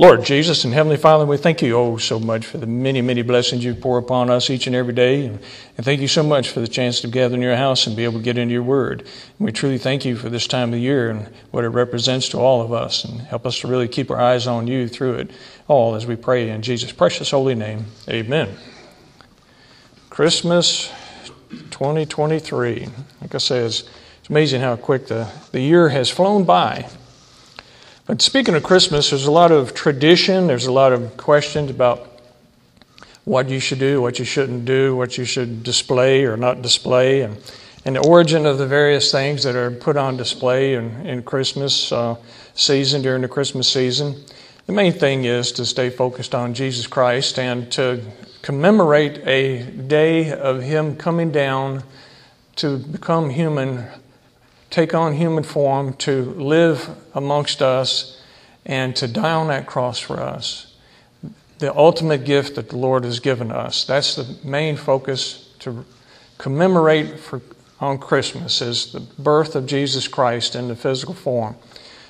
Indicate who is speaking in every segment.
Speaker 1: Lord Jesus and Heavenly Father, we thank you oh so much for the many, many blessings you pour upon us each and every day. And, thank you so much for the chance to gather in your house and be able to get into your word. And we truly thank you for this time of year and what it represents to all of us. And help us to really keep our eyes on you through it all as we pray in Jesus' precious holy name. Amen. Christmas 2023. Like I said, it's amazing how quick the, the year has flown by. But speaking of Christmas, there's a lot of tradition, there's a lot of questions about what you should do, what you shouldn't do, what you should display or not display, and, and the origin of the various things that are put on display in, in Christmas uh, season, during the Christmas season. The main thing is to stay focused on Jesus Christ and to commemorate a day of Him coming down to become human take on human form, to live amongst us, and to die on that cross for us. The ultimate gift that the Lord has given us. That's the main focus to commemorate for, on Christmas is the birth of Jesus Christ in the physical form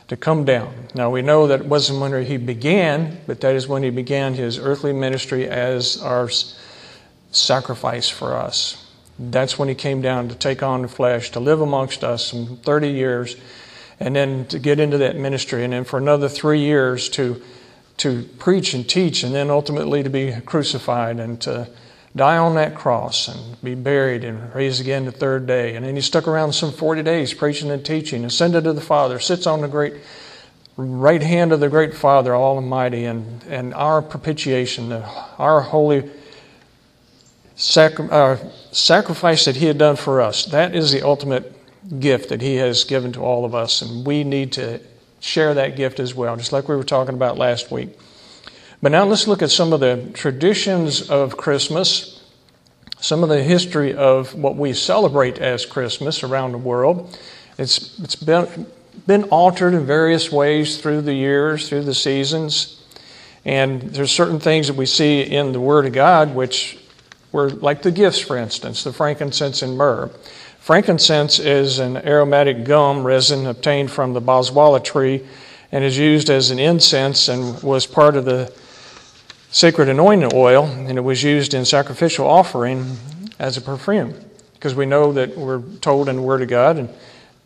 Speaker 1: to come down. Now we know that it wasn't when he began, but that is when he began his earthly ministry as our sacrifice for us. That's when he came down to take on the flesh, to live amongst us in 30 years, and then to get into that ministry, and then for another three years to, to preach and teach, and then ultimately to be crucified and to die on that cross and be buried and raised again the third day. And then he stuck around some 40 days preaching and teaching, ascended to the Father, sits on the great right hand of the great Father Almighty, and, and our propitiation, our holy sacri- uh, sacrifice that He had done for us. That is the ultimate gift that He has given to all of us, and we need to share that gift as well, just like we were talking about last week. But now let's look at some of the traditions of Christmas, some of the history of what we celebrate as Christmas around the world. It's, it's been, been altered in various ways through the years, through the seasons. And there's certain things that we see in the Word of God which were like the gifts, for instance, the frankincense and myrrh. Frankincense is an aromatic gum resin obtained from the boswellia tree and is used as an incense and was part of the sacred anointing oil, and it was used in sacrificial offering as a perfume. Because we know that we're told in the Word of God and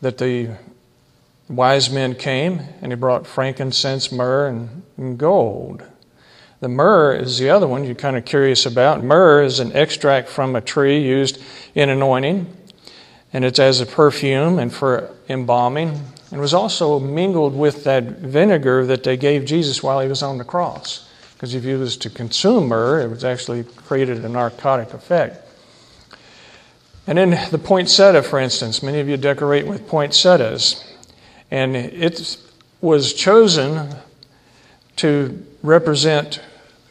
Speaker 1: that the wise men came and they brought frankincense, myrrh, and, and gold. The myrrh is the other one you're kind of curious about. Myrrh is an extract from a tree used in anointing, and it's as a perfume and for embalming. And was also mingled with that vinegar that they gave Jesus while he was on the cross. Because if he was to consume myrrh, it was actually created a narcotic effect. And then the poinsettia, for instance, many of you decorate with poinsettias. And it was chosen to represent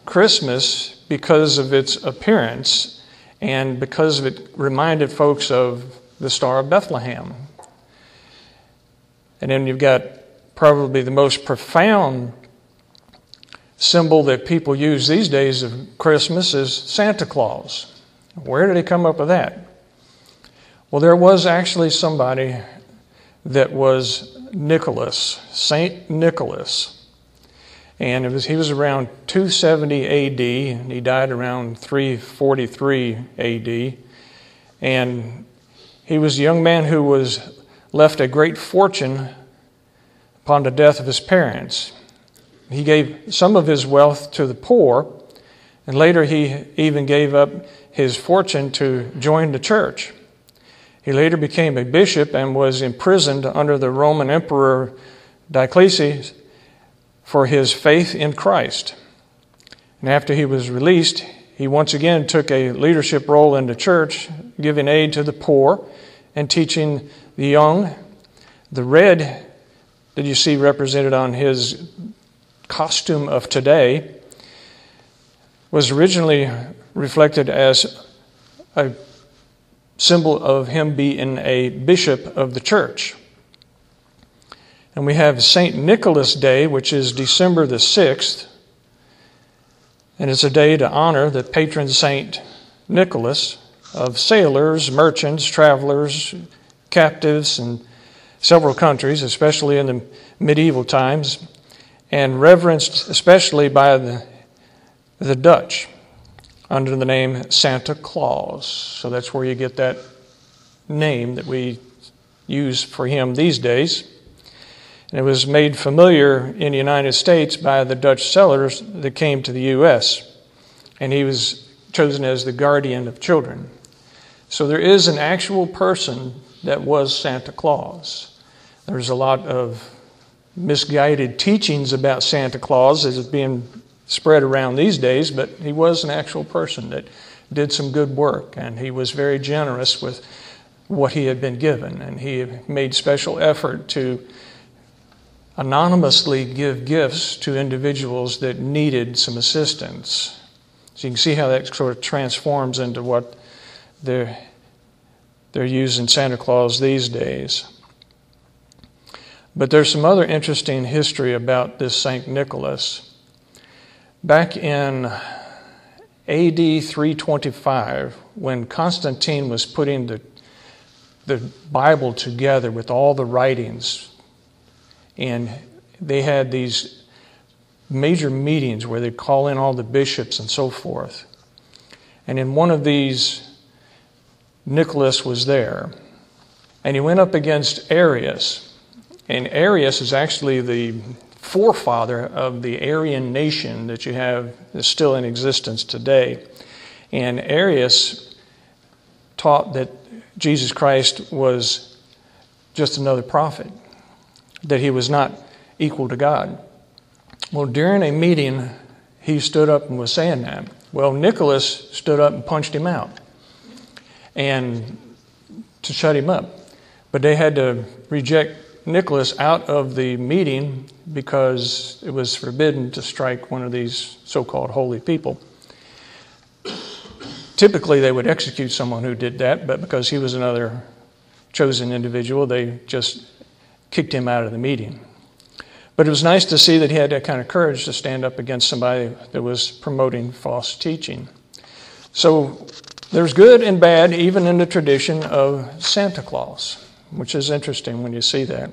Speaker 1: Christmas because of its appearance and because it reminded folks of the Star of Bethlehem. And then you've got probably the most profound symbol that people use these days of Christmas is Santa Claus. Where did he come up with that? Well, there was actually somebody that was Nicholas, Saint Nicholas. And was, he was around 270 AD, and he died around 343 AD. And he was a young man who was left a great fortune upon the death of his parents. He gave some of his wealth to the poor, and later he even gave up his fortune to join the church. He later became a bishop and was imprisoned under the Roman Emperor Diocletian for his faith in Christ. And after he was released, he once again took a leadership role in the church, giving aid to the poor and teaching the young. The red that you see represented on his costume of today was originally reflected as a symbol of him being a bishop of the church. And we have St. Nicholas Day, which is December the 6th. And it's a day to honor the patron saint Nicholas of sailors, merchants, travelers, captives in several countries, especially in the medieval times. and reverenced especially by the, the Dutch under the name Santa Claus. So that's where you get that name that we use for him these days. And it was made familiar in the United States by the Dutch settlers that came to the U.S. And he was chosen as the guardian of children. So there is an actual person that was Santa Claus. There's a lot of misguided teachings about Santa Claus as it's being spread around these days, but he was an actual person that did some good work, and he was very generous with what he had been given, and he made special effort to anonymously give gifts to individuals that needed some assistance. So you can see how that sort of transforms into what they're, they're using Santa Claus these days. But there's some other interesting history about this St. Nicholas. Back in AD 325, when Constantine was putting the, the Bible together with all the writings, and they had these major meetings where they'd call in all the bishops and so forth. And in one of these, Nicholas was there. And he went up against Arius. And Arius is actually the forefather of the Aryan nation that you have is still in existence today. And Arius taught that Jesus Christ was just another prophet, that he was not equal to God. Well, during a meeting, he stood up and was saying that. Well, Nicholas stood up and punched him out and to shut him up. But they had to reject Nicholas out of the meeting because it was forbidden to strike one of these so called holy people. Typically, they would execute someone who did that, but because he was another chosen individual, they just kicked him out of the meeting. But it was nice to see that he had that kind of courage to stand up against somebody that was promoting false teaching. So there's good and bad even in the tradition of Santa Claus which is interesting when you see that.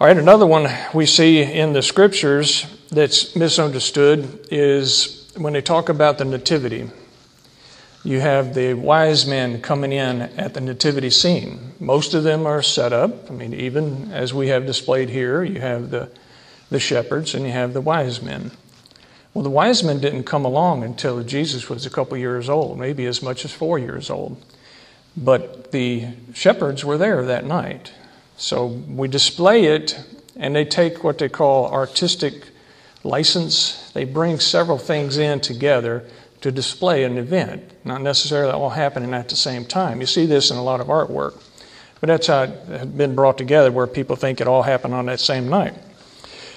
Speaker 1: All right, another one we see in the scriptures that's misunderstood is when they talk about the nativity. You have the wise men coming in at the nativity scene. Most of them are set up. I mean, even as we have displayed here, you have the, the shepherds and you have the wise men. Well, the wise men didn't come along until Jesus was a couple years old, maybe as much as four years old. But the shepherds were there that night. So we display it, and they take what they call artistic license. They bring several things in together to display an event, not necessarily all happening at the same time. You see this in a lot of artwork. But that's how it had been brought together, where people think it all happened on that same night.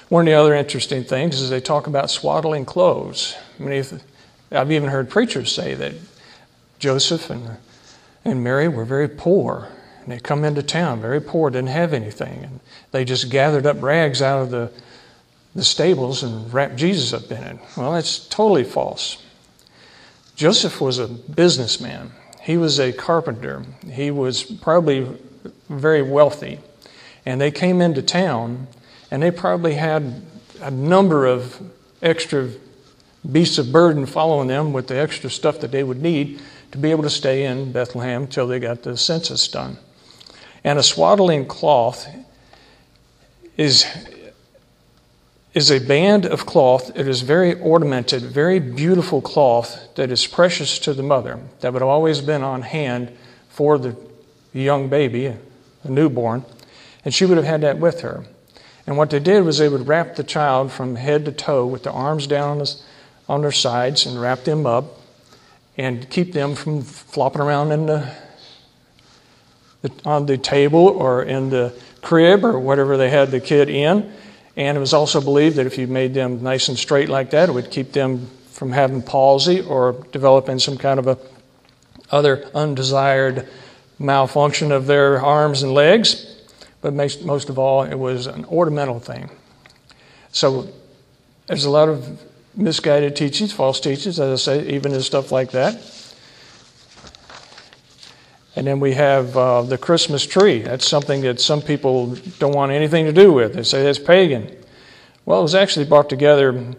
Speaker 1: One of the other interesting things is they talk about swaddling clothes. I mean, I've even heard preachers say that Joseph and, and Mary were very poor. And they come into town very poor, didn't have anything. And they just gathered up rags out of the, the stables and wrapped Jesus up in it. Well, that's totally false. Joseph was a businessman, he was a carpenter, he was probably very wealthy. And they came into town and they probably had a number of extra beasts of burden following them with the extra stuff that they would need to be able to stay in Bethlehem until they got the census done. And a swaddling cloth is, is a band of cloth. It is very ornamented, very beautiful cloth that is precious to the mother, that would have always been on hand for the young baby, the newborn, and she would have had that with her. And what they did was they would wrap the child from head to toe with the arms down on their sides and wrap them up and keep them from flopping around in the, the, on the table or in the crib or whatever they had the kid in. And it was also believed that if you made them nice and straight like that, it would keep them from having palsy or developing some kind of a other undesired malfunction of their arms and legs but most of all, it was an ornamental thing. So there's a lot of misguided teachings, false teachings, as I say, even in stuff like that. And then we have uh, the Christmas tree. That's something that some people don't want anything to do with. They say that's pagan. Well, it was actually brought together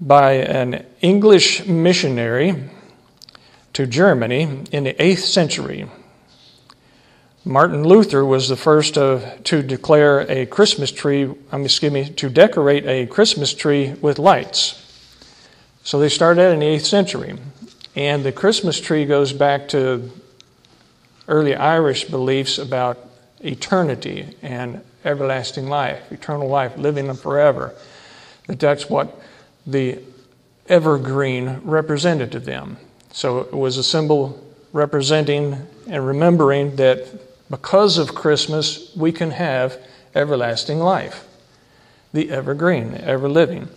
Speaker 1: by an English missionary to Germany in the 8th century. Martin Luther was the first of, to declare a Christmas tree, um, excuse me, to decorate a Christmas tree with lights. So they started in the 8th century. And the Christmas tree goes back to early Irish beliefs about eternity and everlasting life, eternal life, living forever. That that's what the evergreen represented to them. So it was a symbol representing and remembering that because of Christmas, we can have everlasting life, the evergreen, the ever living.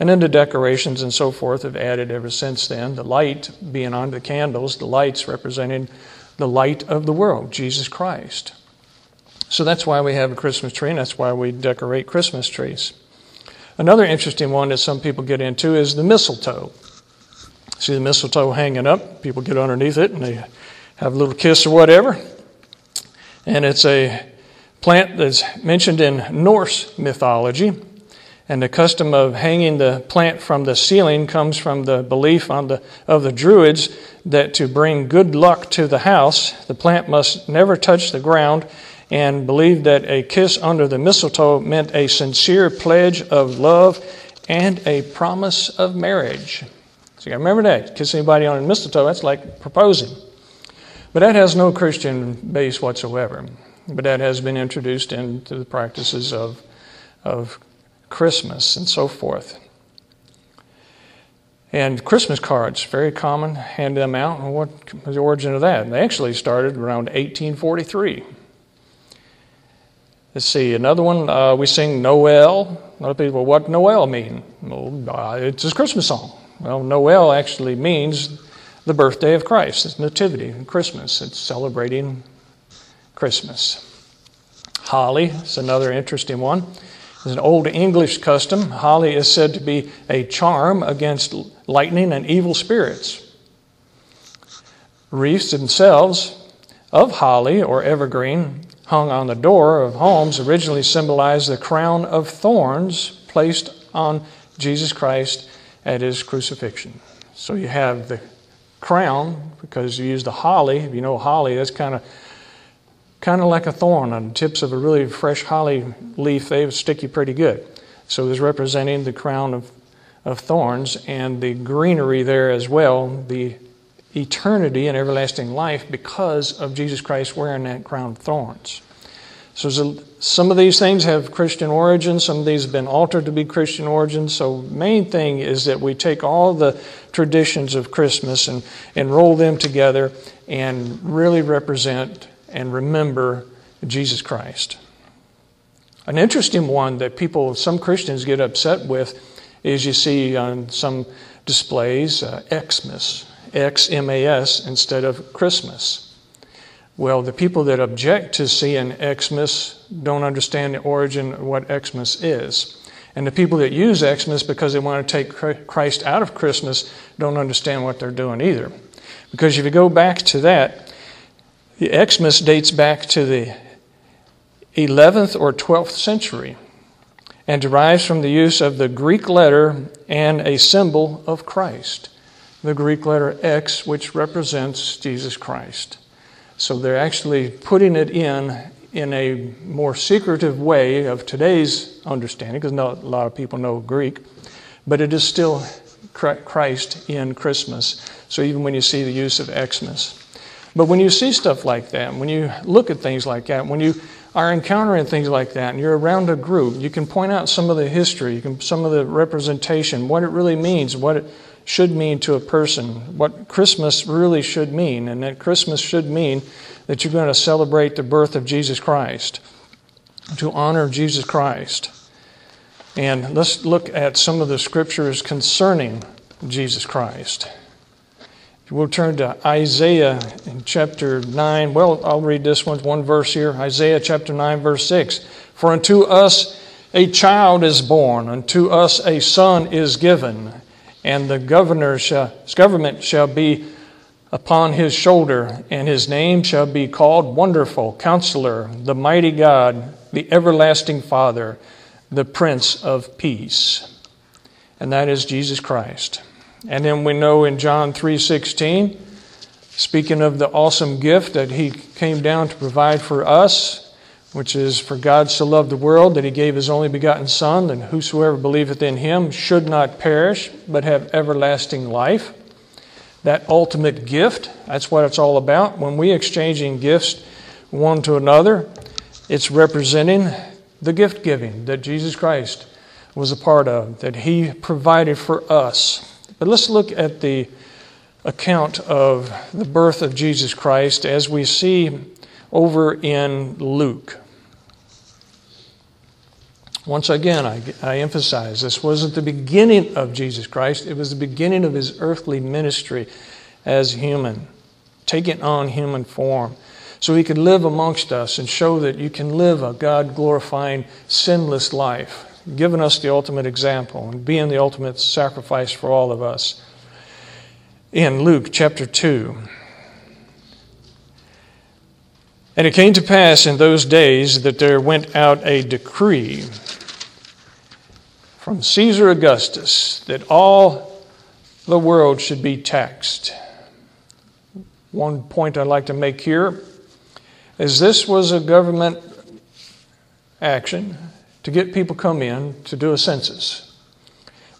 Speaker 1: And then the decorations and so forth have added ever since then. The light being on the candles, the lights representing the light of the world, Jesus Christ. So that's why we have a Christmas tree, and that's why we decorate Christmas trees. Another interesting one that some people get into is the mistletoe. See the mistletoe hanging up, people get underneath it and they have a little kiss or whatever. And it's a plant that's mentioned in Norse mythology. And the custom of hanging the plant from the ceiling comes from the belief the, of the Druids that to bring good luck to the house, the plant must never touch the ground, and believed that a kiss under the mistletoe meant a sincere pledge of love and a promise of marriage. So you gotta remember that. Kiss anybody on a mistletoe, that's like proposing. But that has no Christian base whatsoever. But that has been introduced into the practices of, of Christmas and so forth. And Christmas cards, very common, hand them out. And what was the origin of that? They actually started around 1843. Let's see, another one, uh, we sing Noel. A lot of people, what Noel mean? Well, uh, it's a Christmas song. Well, Noel actually means the birthday of Christ. It's Nativity, and Christmas. It's celebrating Christmas. Holly is another interesting one. It's an old English custom. Holly is said to be a charm against lightning and evil spirits. Wreaths themselves of holly or evergreen hung on the door of homes originally symbolized the crown of thorns placed on Jesus Christ at his crucifixion. So you have the crown because you use the holly. If you know holly, that's kind of kind of like a thorn on the tips of a really fresh holly leaf. They stick you pretty good. So it was representing the crown of, of thorns and the greenery there as well, the eternity and everlasting life because of Jesus Christ wearing that crown of thorns. So some of these things have Christian origins, some of these have been altered to be Christian origins. So main thing is that we take all the traditions of Christmas and, and roll them together and really represent and remember Jesus Christ. An interesting one that people, some Christians get upset with is you see on some displays uh, Xmas, X M A S instead of Christmas. Well, the people that object to seeing Xmas don't understand the origin of what Xmas is. And the people that use Xmas because they want to take Christ out of Christmas don't understand what they're doing either. Because if you go back to that, Xmas dates back to the 11th or 12th century and derives from the use of the Greek letter and a symbol of Christ, the Greek letter X, which represents Jesus Christ. So they're actually putting it in in a more secretive way of today's understanding, because not a lot of people know Greek, but it is still Christ in Christmas. So even when you see the use of Xmas. But when you see stuff like that, when you look at things like that, when you are encountering things like that and you're around a group, you can point out some of the history, you can, some of the representation, what it really means, what it should mean to a person, what Christmas really should mean, and that Christmas should mean that you're going to celebrate the birth of Jesus Christ, to honor Jesus Christ. And let's look at some of the scriptures concerning Jesus Christ. We'll turn to Isaiah in chapter 9. Well, I'll read this one, one verse here. Isaiah chapter 9, verse 6. For unto us a child is born, unto us a son is given, and the governor shall, government shall be upon his shoulder, and his name shall be called Wonderful, Counselor, the Mighty God, the Everlasting Father, the Prince of Peace. And that is Jesus Christ. And then we know in John 3:16, speaking of the awesome gift that he came down to provide for us, which is for God so loved the world that he gave his only begotten Son, and whosoever believeth in him should not perish, but have everlasting life that ultimate gift. That's what it's all about. When we exchanging gifts one to another, it's representing the gift giving that Jesus Christ was a part of, that He provided for us. But let's look at the account of the birth of Jesus Christ as we see over in Luke. Once again, I, I, emphasize this wasn't the beginning of Jesus Christ, it was the beginning of his earthly ministry as human, taking on human form. So he could live amongst us and show that you can live a God glorifying, sinless life, giving us the ultimate example and being the ultimate sacrifice for all of us. In Luke chapter 2, and it came to pass in those days that there went out a decree from Caesar Augustus that all the world should be taxed. One point I'd like to make here is this was a government action to get people come in to do a census.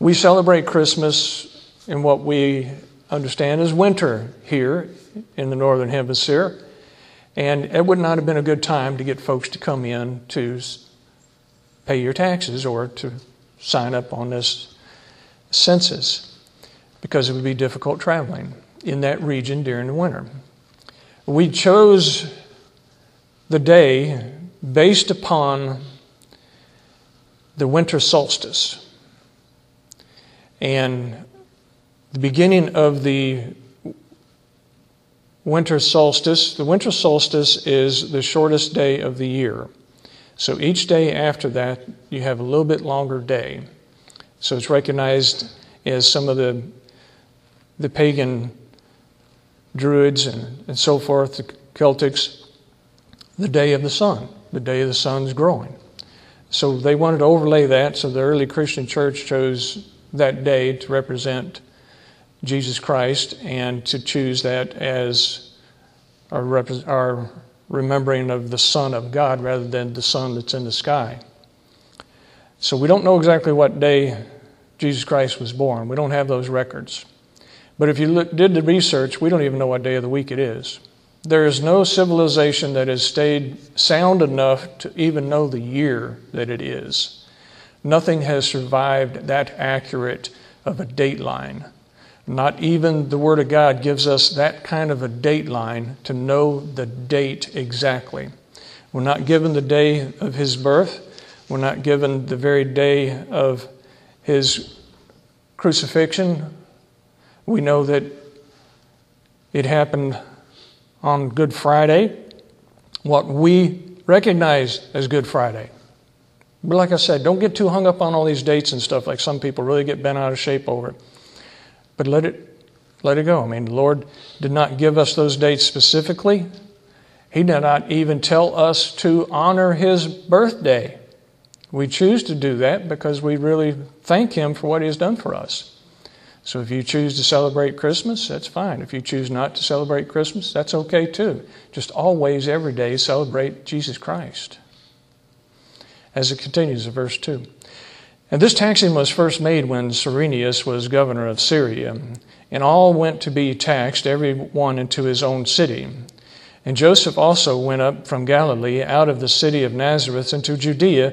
Speaker 1: We celebrate Christmas in what we understand as winter here in the northern hemisphere, and it would not have been a good time to get folks to come in to pay your taxes or to sign up on this census because it would be difficult traveling in that region during the winter. We chose the day based upon the winter solstice. And the beginning of the winter solstice, the winter solstice is the shortest day of the year. So each day after that, you have a little bit longer day. So it's recognized as some of the, the pagan Druids and, and so forth, the Celtics, the day of the sun, the day of the sun's growing. So they wanted to overlay that, so the early Christian church chose that day to represent Jesus Christ and to choose that as our, our remembering of the Son of God rather than the sun that's in the sky. So we don't know exactly what day Jesus Christ was born. We don't have those records. But if you look, did the research, we don't even know what day of the week it is. There is no civilization that has stayed sound enough to even know the year that it is. Nothing has survived that accurate of a date line. Not even the Word of God gives us that kind of a date line to know the date exactly. We're not given the day of his birth. We're not given the very day of his crucifixion. We know that it happened on Good Friday, what we recognize as Good Friday. But like I said, don't get too hung up on all these dates and stuff like some people really get bent out of shape over it. But let it let it go. I mean, the Lord did not give us those dates specifically. He did not even tell us to honor his birthday. We choose to do that because we really thank him for what he has done for us. So if you choose to celebrate Christmas, that's fine. If you choose not to celebrate Christmas, that's okay too. Just always, every day, celebrate Jesus Christ. As it continues in verse 2. And this taxing was first made when Cyrenius was governor of Syria, and all went to be taxed, every one into his own city. And Joseph also went up from Galilee out of the city of Nazareth into Judea,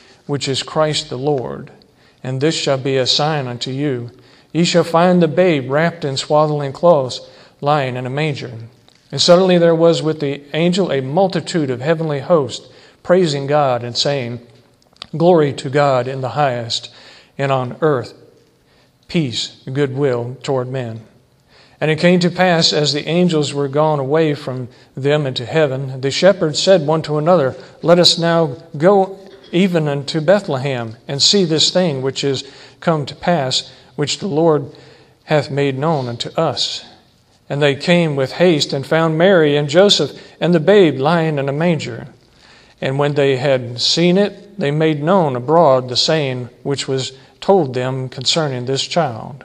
Speaker 1: which is Christ the Lord. And this shall be a sign unto you. Ye shall find the babe wrapped in swaddling clothes, lying in a manger. And suddenly there was with the angel a multitude of heavenly hosts, praising God and saying, Glory to God in the highest, and on earth peace, goodwill toward men. And it came to pass, as the angels were gone away from them into heaven, the shepherds said one to another, Let us now go even unto Bethlehem, and see this thing which is come to pass, which the Lord hath made known unto us. And they came with haste and found Mary and Joseph and the babe lying in a manger. And when they had seen it, they made known abroad the saying which was told them concerning this child.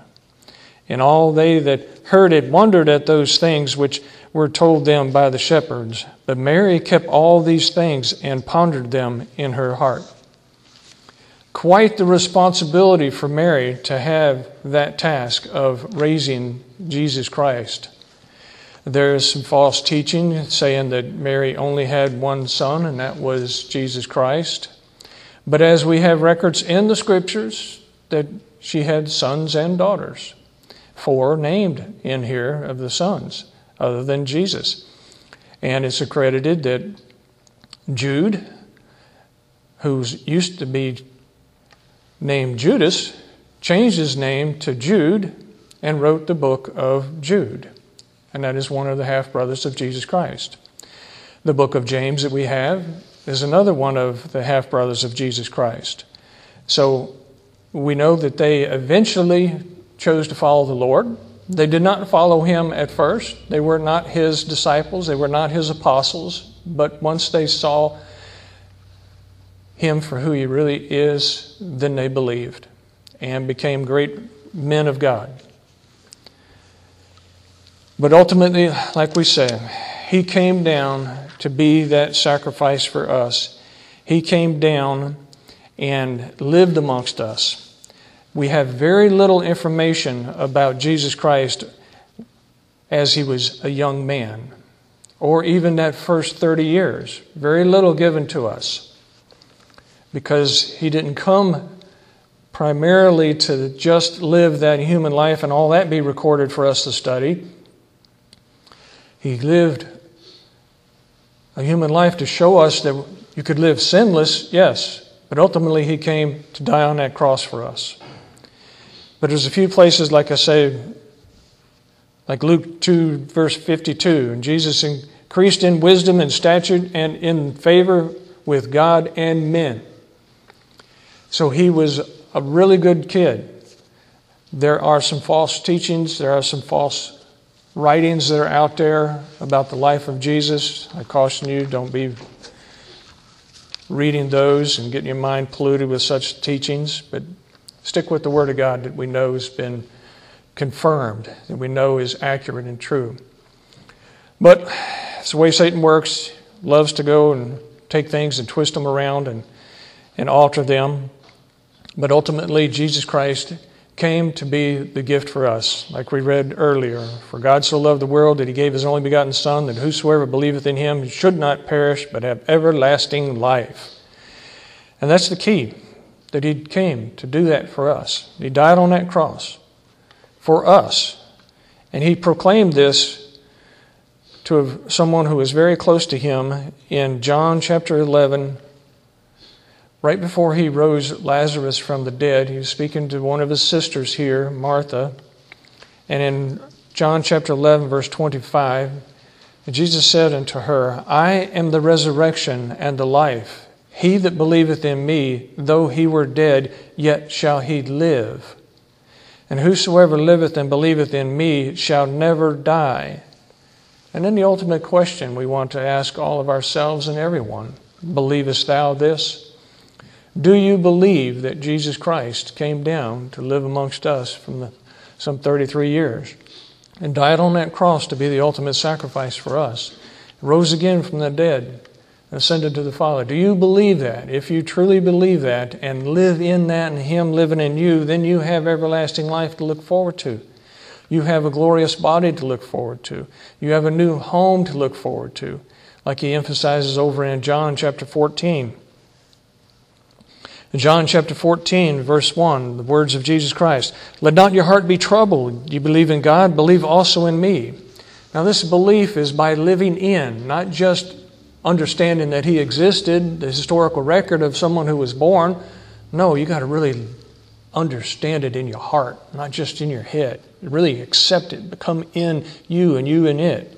Speaker 1: And all they that heard it wondered at those things which were told them by the shepherds. But Mary kept all these things and pondered them in her heart. Quite the responsibility for Mary to have that task of raising Jesus Christ. There is some false teaching saying that Mary only had one son, and that was Jesus Christ. But as we have records in the scriptures that she had sons and daughters, four named in here of the sons, other than Jesus. And it's accredited that Jude, who used to be named Judas, changed his name to Jude and wrote the book of Jude and that is one of the half brothers of Jesus Christ. The book of James that we have is another one of the half brothers of Jesus Christ. So we know that they eventually chose to follow the Lord. They did not follow him at first. They were not his disciples, they were not his apostles, but once they saw him for who he really is, then they believed and became great men of God. But ultimately, like we said, He came down to be that sacrifice for us. He came down and lived amongst us. We have very little information about Jesus Christ as he was a young man, or even that first 30 years. Very little given to us because he didn't come primarily to just live that human life and all that be recorded for us to study. He lived a human life to show us that you could live sinless, yes, but ultimately He came to die on that cross for us. But there's a few places, like I say, like Luke 2, verse 52, and Jesus increased in wisdom and stature and in favor with God and men. So he was a really good kid. There are some false teachings, there are some false writings that are out there about the life of Jesus. I caution you, don't be reading those and getting your mind polluted with such teachings, but stick with the Word of God that we know has been confirmed, that we know is accurate and true. But it's the way Satan works, loves to go and take things and twist them around and, and alter them. But ultimately, Jesus Christ came to be the gift for us, like we read earlier. For God so loved the world that he gave his only begotten Son, that whosoever believeth in him should not perish, but have everlasting life. And that's the key, that he came to do that for us. He died on that cross for us. And he proclaimed this to someone who was very close to him in John chapter 11, Right before he rose Lazarus from the dead, he was speaking to one of his sisters here, Martha. And in John chapter 11, verse 25, Jesus said unto her, I am the resurrection and the life. He that believeth in me, though he were dead, yet shall he live. And whosoever liveth and believeth in me shall never die. And then the ultimate question we want to ask all of ourselves and everyone Believest thou this? Do you believe that Jesus Christ came down to live amongst us from the, some 33 years and died on that cross to be the ultimate sacrifice for us? rose again from the dead, ascended to the Father. Do you believe that? If you truly believe that and live in that and Him living in you, then you have everlasting life to look forward to. You have a glorious body to look forward to. You have a new home to look forward to, like he emphasizes over in John chapter 14. In John chapter 14, verse 1, the words of Jesus Christ Let not your heart be troubled. You believe in God, believe also in me. Now, this belief is by living in, not just understanding that he existed, the historical record of someone who was born. No, you got to really understand it in your heart, not just in your head. Really accept it, become in you and you in it.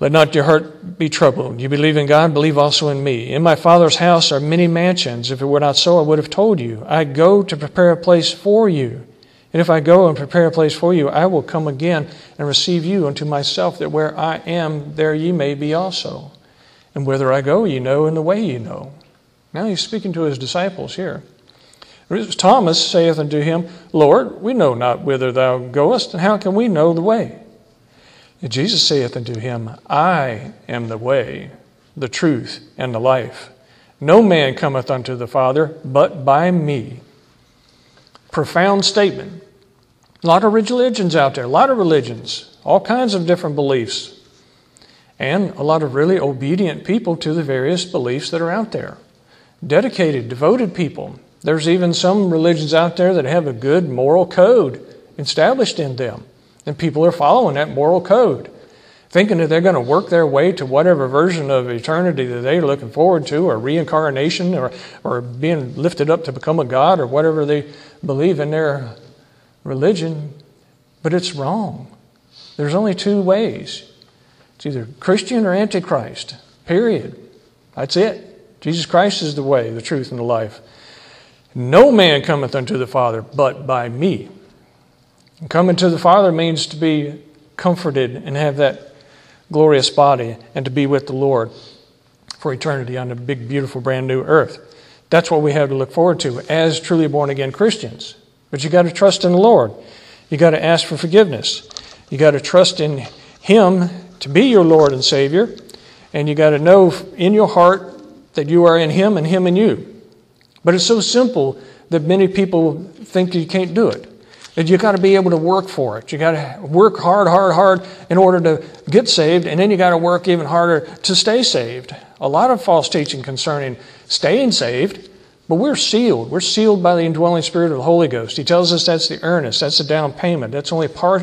Speaker 1: Let not your heart be troubled. You believe in God, believe also in me. In my Father's house are many mansions. If it were not so, I would have told you. I go to prepare a place for you. And if I go and prepare a place for you, I will come again and receive you unto myself, that where I am, there ye may be also. And whither I go, ye know, and the way ye know. Now he's speaking to his disciples here. Thomas saith unto him, Lord, we know not whither thou goest, and how can we know the way? And Jesus saith unto him, I am the way, the truth, and the life. No man cometh unto the Father but by me. Profound statement. A lot of religions out there, a lot of religions, all kinds of different beliefs, and a lot of really obedient people to the various beliefs that are out there. Dedicated, devoted people there's even some religions out there that have a good moral code established in them. And people are following that moral code, thinking that they're going to work their way to whatever version of eternity that they're looking forward to, or reincarnation, or, or being lifted up to become a god, or whatever they believe in their religion. But it's wrong. There's only two ways it's either Christian or Antichrist, period. That's it. Jesus Christ is the way, the truth, and the life. No man cometh unto the Father but by me. And coming to the Father means to be comforted and have that glorious body and to be with the Lord for eternity on the big, beautiful, brand new earth. That's what we have to look forward to as truly born again Christians. But you got to trust in the Lord. You got to ask for forgiveness. You got to trust in Him to be your Lord and Savior. And you got to know in your heart that you are in Him and Him in you. But it's so simple that many people think you can't do it. That you got to be able to work for it. You got to work hard, hard, hard in order to get saved, and then you got to work even harder to stay saved. A lot of false teaching concerning staying saved, but we're sealed. We're sealed by the indwelling spirit of the Holy Ghost. He tells us that's the earnest, that's the down payment. That's only part